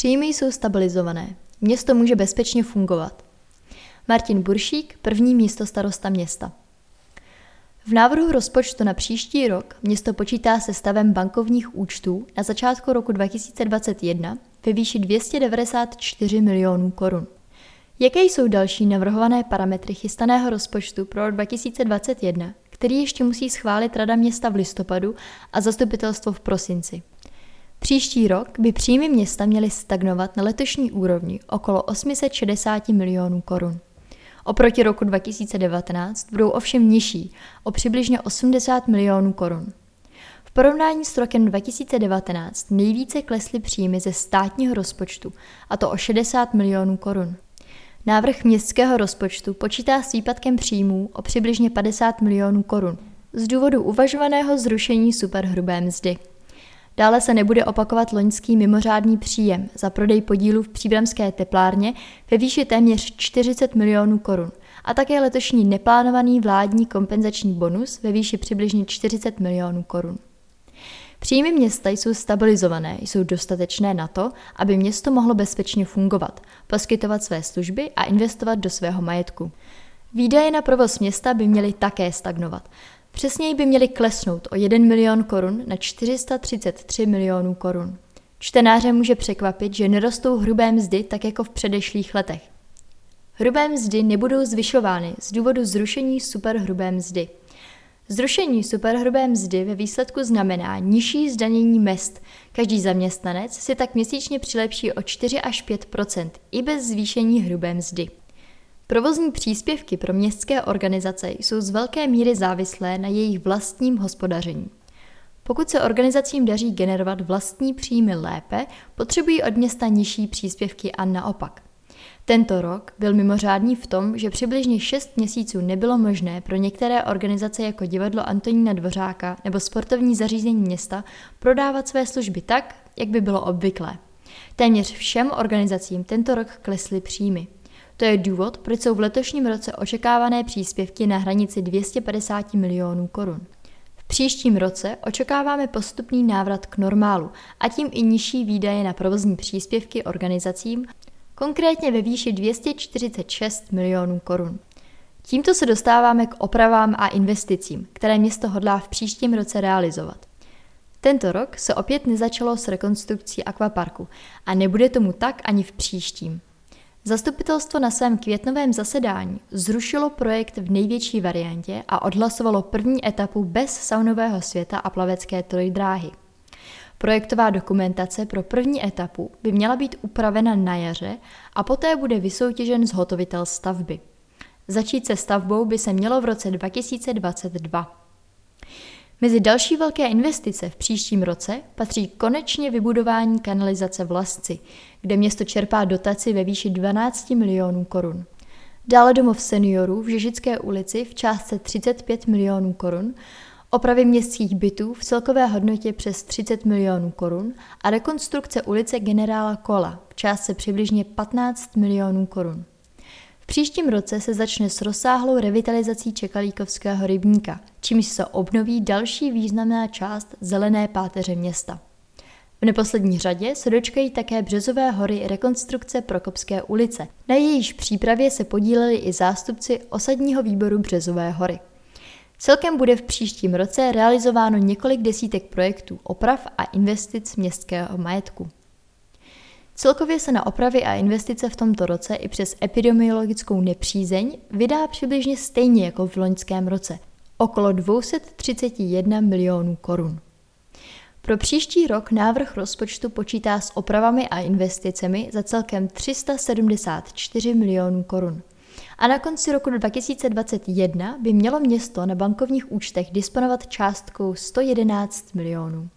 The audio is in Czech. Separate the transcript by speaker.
Speaker 1: Příjmy jsou stabilizované. Město může bezpečně fungovat. Martin Buršík, první místo starosta města. V návrhu rozpočtu na příští rok město počítá se stavem bankovních účtů na začátku roku 2021 ve výši 294 milionů korun. Jaké jsou další navrhované parametry chystaného rozpočtu pro rok 2021, který ještě musí schválit Rada města v listopadu a zastupitelstvo v prosinci? Příští rok by příjmy města měly stagnovat na letošní úrovni okolo 860 milionů korun. Oproti roku 2019 budou ovšem nižší o přibližně 80 milionů korun. V porovnání s rokem 2019 nejvíce klesly příjmy ze státního rozpočtu, a to o 60 milionů korun. Návrh městského rozpočtu počítá s výpadkem příjmů o přibližně 50 milionů korun z důvodu uvažovaného zrušení superhrubé mzdy. Dále se nebude opakovat loňský mimořádný příjem za prodej podílů v příbramské teplárně ve výši téměř 40 milionů korun a také letošní neplánovaný vládní kompenzační bonus ve výši přibližně 40 milionů korun. Příjmy města jsou stabilizované, jsou dostatečné na to, aby město mohlo bezpečně fungovat, poskytovat své služby a investovat do svého majetku. Výdaje na provoz města by měly také stagnovat. Přesněji by měly klesnout o 1 milion korun na 433 milionů korun. Čtenáře může překvapit, že nerostou hrubé mzdy tak jako v předešlých letech. Hrubé mzdy nebudou zvyšovány z důvodu zrušení superhrubé mzdy. Zrušení superhrubé mzdy ve výsledku znamená nižší zdanění mest. Každý zaměstnanec si tak měsíčně přilepší o 4 až 5% i bez zvýšení hrubé mzdy. Provozní příspěvky pro městské organizace jsou z velké míry závislé na jejich vlastním hospodaření. Pokud se organizacím daří generovat vlastní příjmy lépe, potřebují od města nižší příspěvky a naopak. Tento rok byl mimořádný v tom, že přibližně 6 měsíců nebylo možné pro některé organizace jako divadlo Antonína Dvořáka nebo sportovní zařízení města prodávat své služby tak, jak by bylo obvyklé. Téměř všem organizacím tento rok klesly příjmy. To je důvod, proč jsou v letošním roce očekávané příspěvky na hranici 250 milionů korun. V příštím roce očekáváme postupný návrat k normálu a tím i nižší výdaje na provozní příspěvky organizacím, konkrétně ve výši 246 milionů korun. Tímto se dostáváme k opravám a investicím, které město hodlá v příštím roce realizovat. Tento rok se opět nezačalo s rekonstrukcí akvaparku a nebude tomu tak ani v příštím. Zastupitelstvo na svém květnovém zasedání zrušilo projekt v největší variantě a odhlasovalo první etapu bez saunového světa a plavecké trojdráhy. Projektová dokumentace pro první etapu by měla být upravena na jaře a poté bude vysoutěžen zhotovitel stavby. Začít se stavbou by se mělo v roce 2022. Mezi další velké investice v příštím roce patří konečně vybudování kanalizace v Lasci, kde město čerpá dotaci ve výši 12 milionů korun. Dále domov seniorů v Žežické ulici v částce 35 milionů korun, opravy městských bytů v celkové hodnotě přes 30 milionů korun a rekonstrukce ulice generála Kola v částce přibližně 15 milionů korun příštím roce se začne s rozsáhlou revitalizací Čekalíkovského rybníka, čímž se obnoví další významná část zelené páteře města. V neposlední řadě se dočkají také Březové hory rekonstrukce Prokopské ulice. Na jejíž přípravě se podíleli i zástupci osadního výboru Březové hory. Celkem bude v příštím roce realizováno několik desítek projektů oprav a investic městského majetku. Celkově se na opravy a investice v tomto roce i přes epidemiologickou nepřízeň vydá přibližně stejně jako v loňském roce, okolo 231 milionů korun. Pro příští rok návrh rozpočtu počítá s opravami a investicemi za celkem 374 milionů korun. A na konci roku 2021 by mělo město na bankovních účtech disponovat částkou 111 milionů.